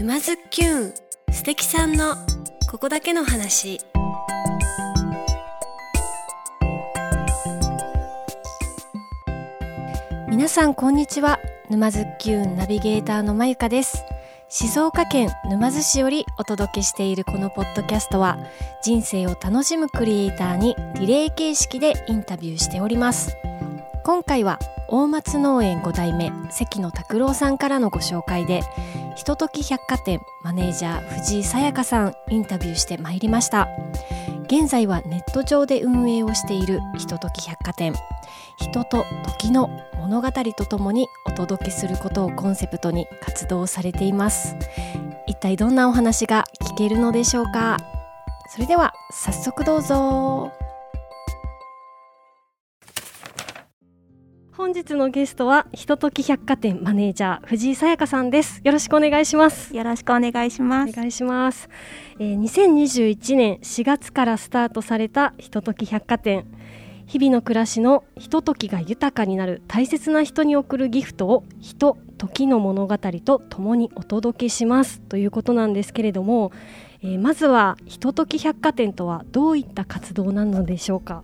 沼津きゅん素敵さんのここだけの話。皆さんこんにちは。沼津きゅんナビゲーターのまゆかです。静岡県沼津市よりお届けしているこのポッドキャストは人生を楽しむクリエイターにリレー形式でインタビューしております。今回は大松農園5代目関野拓郎さんからのご紹介でひととき百貨店マネージャー藤井さやかさんインタビューしてまいりました。現在はネット上で運営をしているひととき百貨店。人と時の物語とともにお届けすることをコンセプトに活動されています。一体どんなお話が聞けるのでしょうか。それでは早速どうぞ。本日のゲストはひととき百貨店マネージャー藤井さやかさんです。よろしくお願いします。よろしくお願いします。お願いします、えー、2021年4月からスタートされたひととき百貨店。日々の暮らしのひとときが豊かになる大切な人に贈るギフトを人時の物語とともにお届けします。ということなんですけれども、えー、まずはひととき百貨店とはどういった活動なのでしょうか？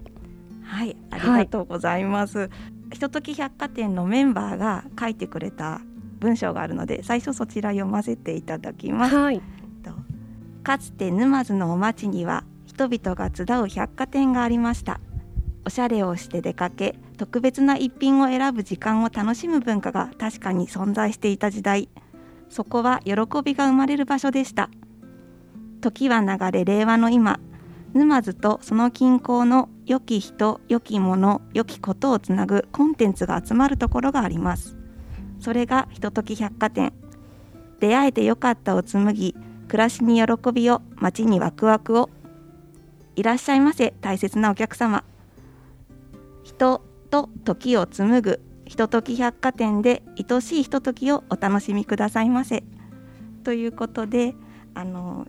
はいありがとうございます、はいひととき百貨店のメンバーが書いてくれた文章があるので最初そちら読ませていただきます、はい、かつて沼津のお町には人々が集う百貨店がありました。おしゃれをして出かけ特別な一品を選ぶ時間を楽しむ文化が確かに存在していた時代。そこは喜びが生まれる場所でした。時は流れ令和の今沼津とその近郊の良き人良きもの良きことをつなぐコンテンツが集まるところがあります。それがひととき百貨店。出会えてよかったを紡ぎ暮らしに喜びを街にワクワクを。いらっしゃいませ大切なお客様。人と時を紡ぐひととき百貨店で愛しいひとときをお楽しみくださいませ。ということであの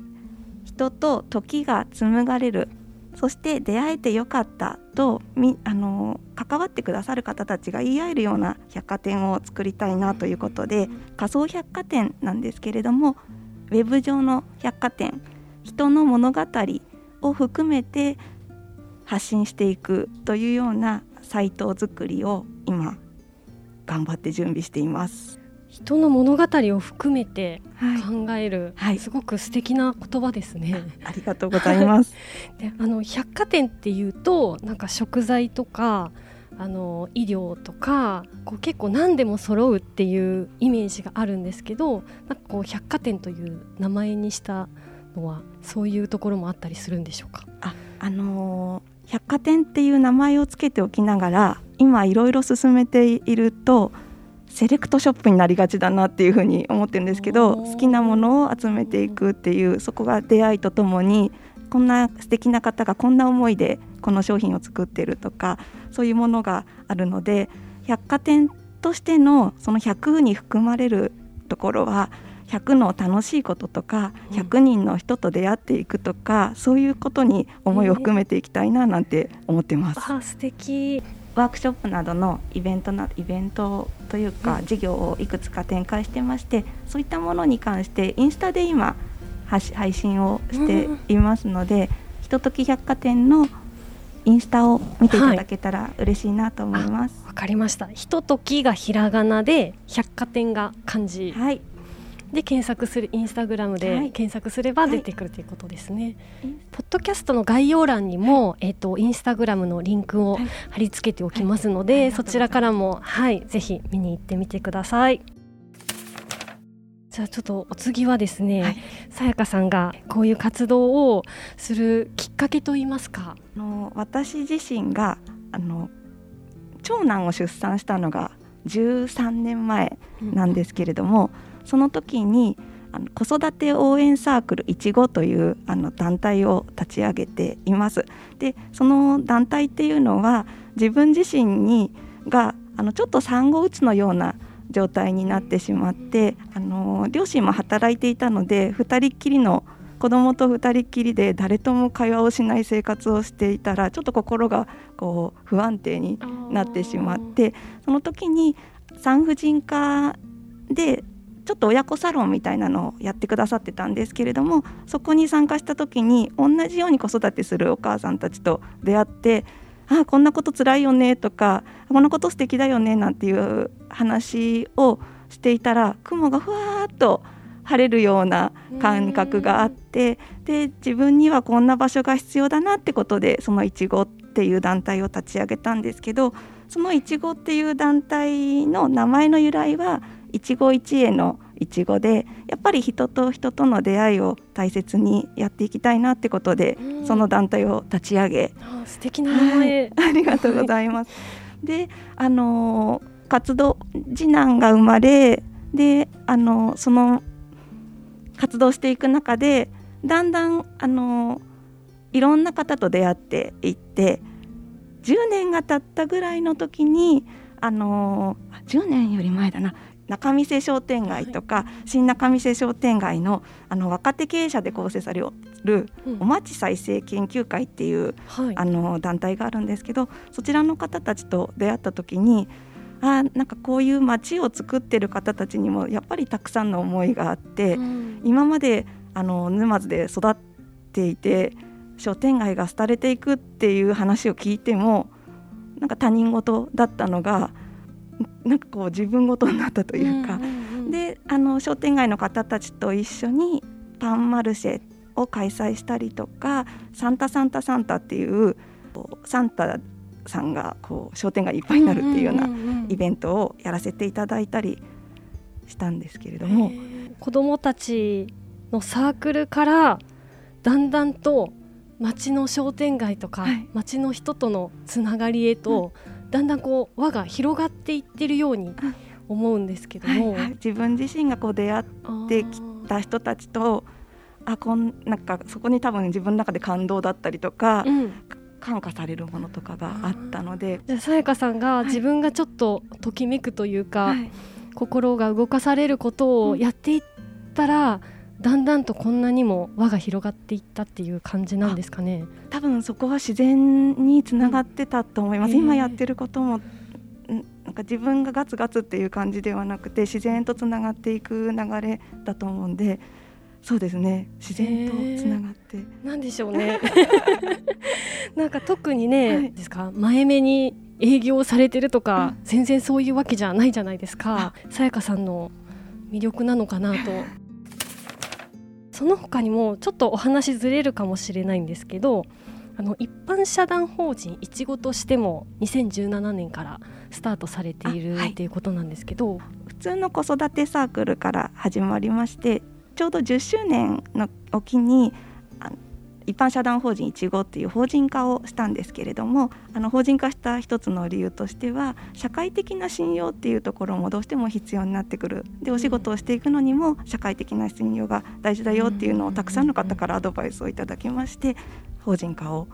人と時が紡がれるそして出会えてよかったとみあの関わってくださる方たちが言い合えるような百貨店を作りたいなということで仮想百貨店なんですけれどもウェブ上の百貨店人の物語を含めて発信していくというようなサイト作りを今頑張って準備しています。人の物語を含めて考える、はいはい、すごく素敵な言葉ですね。ありがとうございます。で、あの百貨店っていうと、なんか食材とか。あの医療とかこう結構何でも揃うっていうイメージがあるんですけどなんかこう百貨店という名前にしたのはそういうところもあったりするんでしょうか？あ、あのー、百貨店っていう名前をつけておきながら今いろいろ進めているとセレクトショップになりがちだなっていうふうに思ってるんですけど好きなものを集めていくっていうそこが出会いとともにこんな素敵な方がこんな思いでこの商品を作ってるとかそういうものがあるので百貨店としてのその100に含まれるところは100の楽しいこととか100人の人と出会っていくとか、うん、そういうことに思いを含めていきたいななんて思ってます。あ素敵ワークショップなどのイベントなイベントというか、事業をいくつか展開してましてそういったものに関してインスタで今配信をしていますので、ひととき百貨店のインスタを見ていただけたら嬉しいなと思います。わ、はい、かりました。ひとときがひらがなで百貨店が漢字。はい。で検索するインスタグラムで検索すれば出てくるということですね。はい、ポッドキャストの概要欄にも、はい、えっ、ー、とインスタグラムのリンクを貼り付けておきますので、はい、そちらからもはいぜひ見に行ってみてください。じゃあちょっとお次はですね、さやかさんがこういう活動をするきっかけといいますか。あの私自身があの長男を出産したのが13年前なんですけれども、うん、その時にあの子育て応援サークルいちごというあの団体を立ち上げています。でその団体っていうのは自分自身にがあのちょっと産後うつのような状態になってしまってあの両親も働いていたので2人っきりの子供と2人っきりで誰とも会話をしない生活をしていたらちょっと心がこう不安定になってしまってその時に産婦人科でちょっと親子サロンみたいなのをやってくださってたんですけれどもそこに参加した時に同じように子育てするお母さんたちと出会ってあこんなことつらいよねとかこんなこと素敵だよねなんていう話をしていたら雲がふわっと晴れるような感覚があってで自分にはこんな場所が必要だなってことでそのいちごっていう団体を立ち上げたんですけどそのいちごっていう団体の名前の由来は一期一会のいちごでやっぱり人と人との出会いを大切にやっていきたいなってことで、その団体を立ち上げ。素敵な名前、はい、ありがとうございます。であの活動次男が生まれであのその活動していく中でだんだんあのいろんな方と出会っていって10年が経ったぐらいの時にあの10年より前だな仲見世商店街とか、はい、新仲見世商店街のあの若手経営者で構成されるおまち再生研究会っていう、うん、あの団体があるんですけどそちらの方たちと出会った時にあなんかこういう街を作ってる方たちにもやっぱりたくさんの思いがあって、うん、今まであの沼津で育っていて商店街が廃れていくっていう話を聞いてもなんか他人事だったのがなんかこう自分事になったというか、うんうんうん、であの商店街の方たちと一緒にパンマルシェを開催したりとかサンタサンタサンタっていうサンタさんがこう商店街いっぱいになるっていうようなイベントをやらせていただいたりしたんですけれども。子どもたちのサークルからだんだんと町の商店街とか、はい、町の人とのつながりへと、うん、だんだんこう輪が広がっていってるように思うんですけども、はいはい、自分自身がこう出会ってきた人たちとあこんなんかそこに多分自分の中で感動だったりとか、うん、感化されるものとかがあったので。じゃあさやかさんが自分がちょっとときめくというか、はい、心が動かされることをやっていったら、うん、だんだんとこんなにも輪が広がっていったっていう感じなんですかね。多分そこは自然につながってたと思います、うん、今やってることもなんか自分がガツガツっていう感じではなくて自然とつながっていく流れだと思うんでそうですね。自然とつながって、なんでしょうね。なんか特にね、はい、ですか？前目に営業されてるとか、うん、全然そういうわけじゃないじゃないですか。さやかさんの魅力なのかなとその他にもちょっとお話ずれるかもしれないんですけどあの一般社団法人いちごとしても2017年からスタートされている、はい、っていうことなんですけど普通の子育てサークルから始まりましてちょうど10周年のおきに一般社団法人いちごっていう法人化をしたんですけれどもあの法人化した一つの理由としては社会的な信用っていうところもどうしても必要になってくる。でお仕事をしていくのにも社会的な信用が大事だよっていうのをたくさんの方からアドバイスをいただきまして法人化を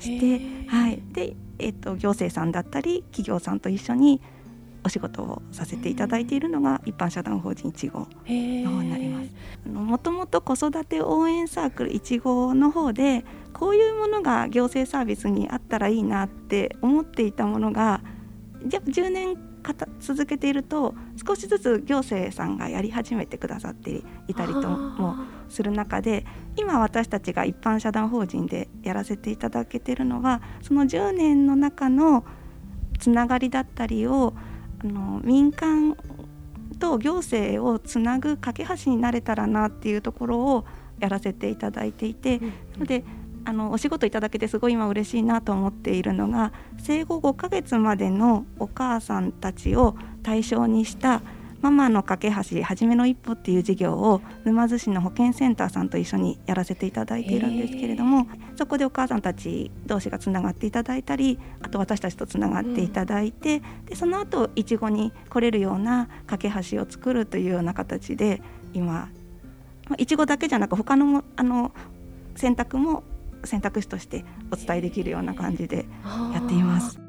して、はい。でえーと行政さんだったり企業さんと一緒にお仕事をさせていただいているのが一般社団法人1号の方になります。もともと子育て応援サークル1号の方でこういうものが行政サービスにあったらいいなって思っていたものがじゃ10年続けていると少しずつ行政さんがやり始めてくださっていたりともする中で今私たちが一般社団法人でやらせていただけているのはその10年の中のつながりだったりをあの民間と行政をつなぐ架け橋になれたらなっていうところをやらせていただいていて、なのであのお仕事いただけてすごい今嬉しいなと思っているのが生後5ヶ月までのお母さんたちを対象にしたママの架け橋はじめの一歩っていう事業を沼津市の保健センターさんと一緒にやらせていただいているんですけれどもそこでお母さんたち同士がつながっていただいたりあと私たちとつながっていただいて、うん、でその後いちごに来れるような架け橋を作るというような形で今いちごだけじゃなく他のあの選択も選択肢としてお伝えできるような感じでやっています。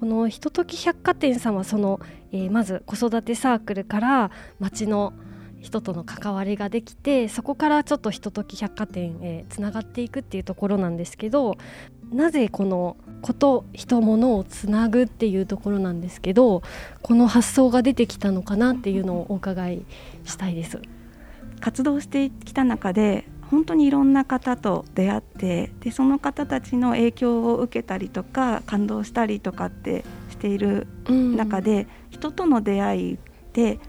このひととき百貨店さんはその、えー、まず子育てサークルから町の人との関わりができてそこからちょっとひととき百貨店へつながっていくっていうところなんですけどなぜこのこと人物をつなぐっていうところなんですけどこの発想が出てきたのかなっていうのをお伺いしたいです。活動してきた中で本当にいろんな方と出会ってでその方たちの影響を受けたりとか感動したりとかってしている中で、うん、人との出会いって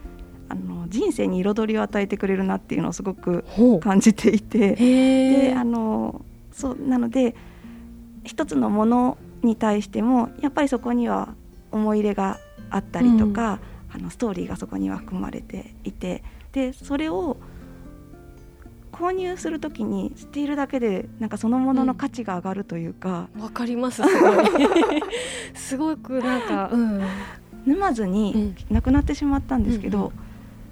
あの人生に彩りを与えてくれるなっていうのをすごく感じていてであのそうなので一つのものに対してもやっぱりそこには思い入れがあったりとか、うん、あのストーリーがそこには含まれていてでそれを購入するときに知っているだけでなんかそのものの価値が上がるというかわ、うん、かりますすごい。すごくなんか、うん、沼津に亡くなってしまったんですけど、うんうん、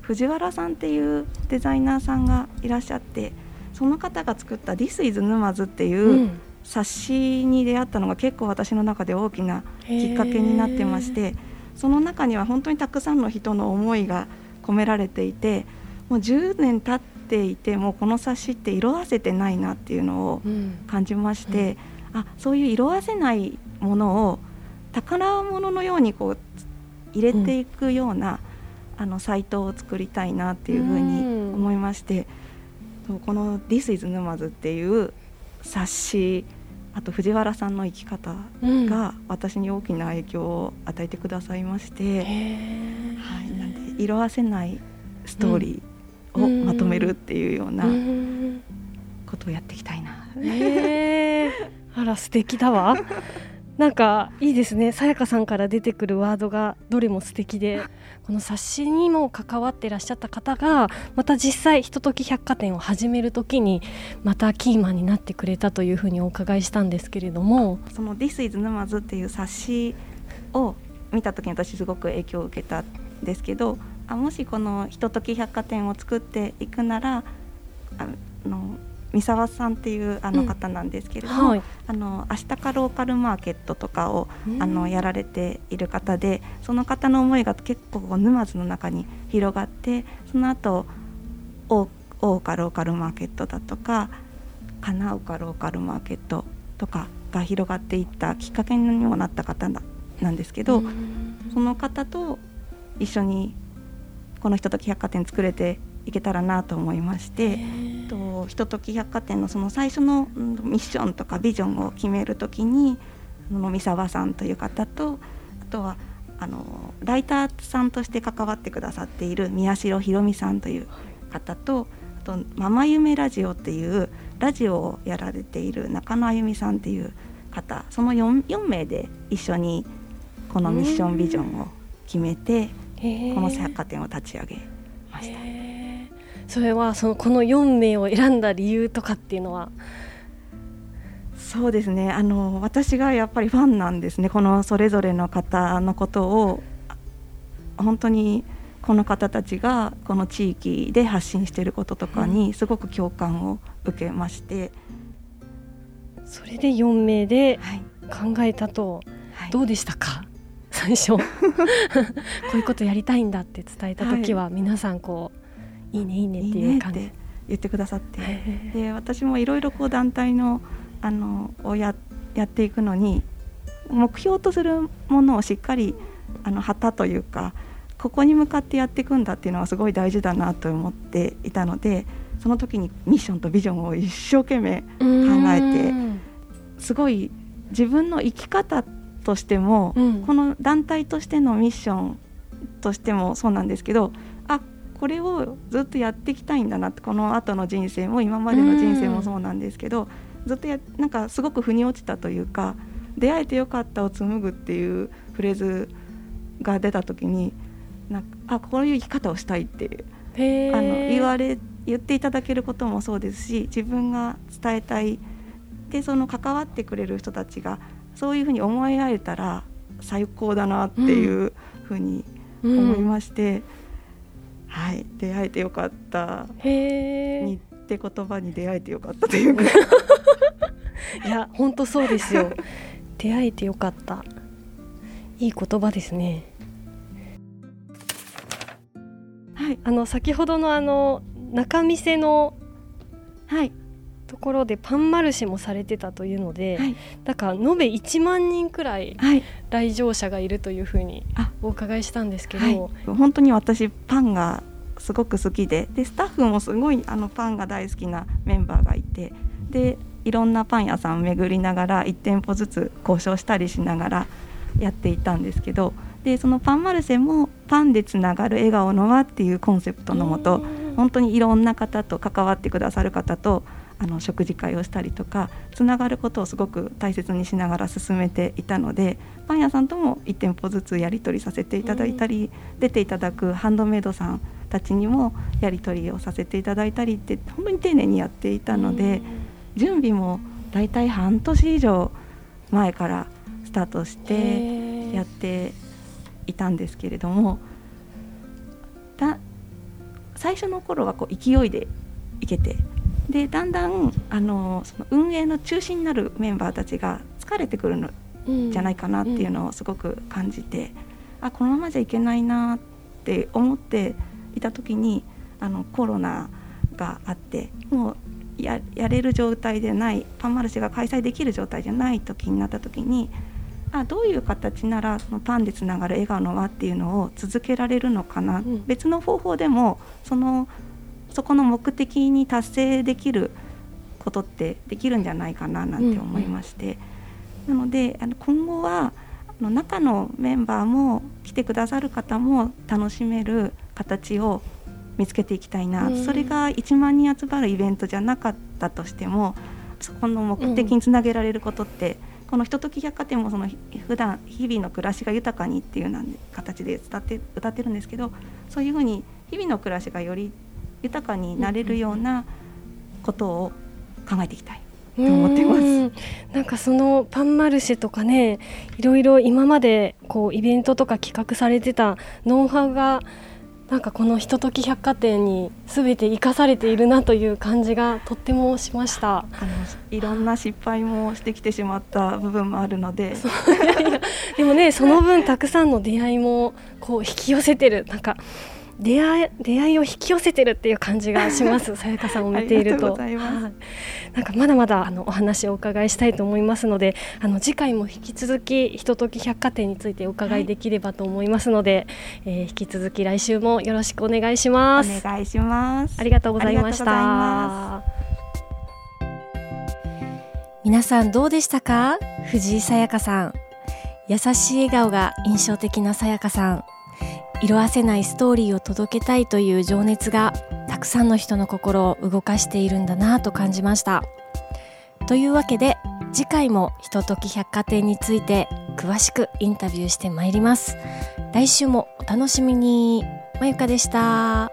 藤原さんっていうデザイナーさんがいらっしゃってその方が作った「This is 沼津」っていう冊子に出会ったのが結構私の中で大きなきっかけになってましてその中には本当にたくさんの人の思いが込められていてもう10年経っていてもこの冊子って色あせてないなっていうのを感じまして、うん、あそういう色あせないものを宝物のようにこう入れていくような、うん、あのサイトを作りたいなっていうふうに思いまして、うん、この「This is 沼津」っていう冊子あと藤原さんの生き方が私に大きな影響を与えてくださいまして、はい、なんで色あせないストーリーをまとめるっていうようなことをやっていきたいな。あら素敵だわ。なんかいいですね。さやかさんから出てくるワードがどれも素敵で。この冊子にも関わってらっしゃった方がまた実際ひととき百貨店を始める時にまたキーマンになってくれたというふうにお伺いしたんですけれども。その「This is 沼津」っていう冊子を見た時に私すごく影響を受けたんですけどあもしこのひととき百貨店を作っていくならあの三沢さんっていうあの方なんですけれども、うんはい、あの明日かローカルマーケットとかを、あのやられている方でその方の思いが結構沼津の中に広がってその後大岡ローカルマーケットだとか金岡ローカルマーケットとかが広がっていったきっかけにもなった方なんですけど、その方と一緒にこのひととき百貨店作れていけたらなと思いまして。とひととき百貨店のその最初のミッションとかビジョンを決めるときに三沢さんという方とあとはあのライターさんとして関わってくださっている宮代ひろみさんという方とあと「ママ夢ラジオ」っていうラジオをやられている中野あゆみさんっていう方その 4, 4名で一緒にこのミッションビジョンを決めてこの百貨店を立ち上げました。それはそのこの4名を選んだ理由とかっていうのは？そうですね。あの私がやっぱりファンなんですね。このそれぞれの方のことを本当にこの方たちがこの地域で発信していることとかにすごく共感を受けまして、うん、それで4名で考えたと、はい、どうでしたか？最初。こういうことやりたいんだって伝えた時は皆さんこういいねいいねっていう感じ。で言ってくださって。で私もいろいろこう団体のあのをややっていくのに目標とするものをしっかりあの旗というかここに向かってやっていくんだっていうのはすごい大事だなと思っていたのでその時にミッションとビジョンを一生懸命考えてすごい自分の生き方としても、うん、この団体としてのミッションとしてもそうなんですけどこれをずっとやっていきたいんだなってこの後の人生も今までの人生もそうなんですけどずっとやなんかすごく腑に落ちたというか出会えてよかったを紡ぐっていうフレーズが出た時になんかあこういう生き方をしたいっていうあの言われ言っていただけることもそうですし自分が伝えたい。でその関わってくれる人たちがそういうふうに思い合えたら最高だなっていうふうに思いまして。うんはい。出会えてよかったにって言葉に出会えてよかったというか。いや本当そうですよ。出会えてよかった。いい言葉ですね。はい。あの先ほどのあの中見せのはいところでパンマルシェもされてたというので、はい。だから延べ1万人くらいはい。来場者がいるというふうにあ。お伺いしたんですけど、はい、本当に私パンがすごく好きででスタッフもすごいあのパンが大好きなメンバーがいてでいろんなパン屋さん巡りながら1店舗ずつ交渉したりしながらやっていたんですけどでそのパンマルシェもパンでつながる笑顔の輪っていうコンセプトのもと本当にいろんな方と関わってくださる方とあの食事会をしたりとかつながることをすごく大切にしながら進めていたのでパン屋さんとも1店舗ずつやり取りさせていただいたり、出ていただくハンドメイドさんたちにもやり取りをさせていただいたりって本当に丁寧にやっていたので、準備もだいたい半年以上前からスタートしてやっていたんですけれどもだ最初の頃はこう勢いでいけてでだんだんあのその運営の中心になるメンバーたちが疲れてくるのじゃないかなっていうのをすごく感じて、あこのままじゃいけないなって思っていた時にあのコロナがあってもうややれる状態でないパンマルシェが開催できる状態じゃない時になった時にあどういう形ならそのパンでつながる笑顔の輪っていうのを続けられるのかな、うん。別の方法でもそのそこの目的に達成できることってできるんじゃないかななんて思いまして、なのであの今後はあの中のメンバーも来てくださる方も楽しめる形を見つけていきたいな、うんそれが1万人集まるイベントじゃなかったとしてもそこの目的につなげられることって、このひととき百貨店もそのひ普段日々の暮らしが豊かにっていうような形で伝って歌ってるんですけどそういうふうに日々の暮らしがより豊かになれるようなことを考えていきたい。と思ってますなんかそのパンマルシェとかねいろいろ今までこうイベントとか企画されてたノウハウがなんかこのひととき百貨店に全て生かされているなという感じがとってもしました。あのいろんな失敗もしてきてしまった部分もあるので でもねその分たくさんの出会いもこう引き寄せてるなんか出会い出会いを引き寄せてるっていう感じがします。さやかさんを見ていると。なんかまだまだあのお話をお伺いしたいと思いますのであの次回も引き続きひととき百貨店についてお伺いできればと思いますので、えー引き続き来週もよろしくお願いします。お願いします。ありがとうございました。皆さんどうでしたか？藤井さやかさん。優しい笑顔が印象的なさやかさん色あせないストーリーを届けたいという情熱がたくさんの人の心を動かしているんだなと感じました。というわけで次回もひととき百貨店について詳しくインタビューしてまいります。来週もお楽しみに。まゆかでした。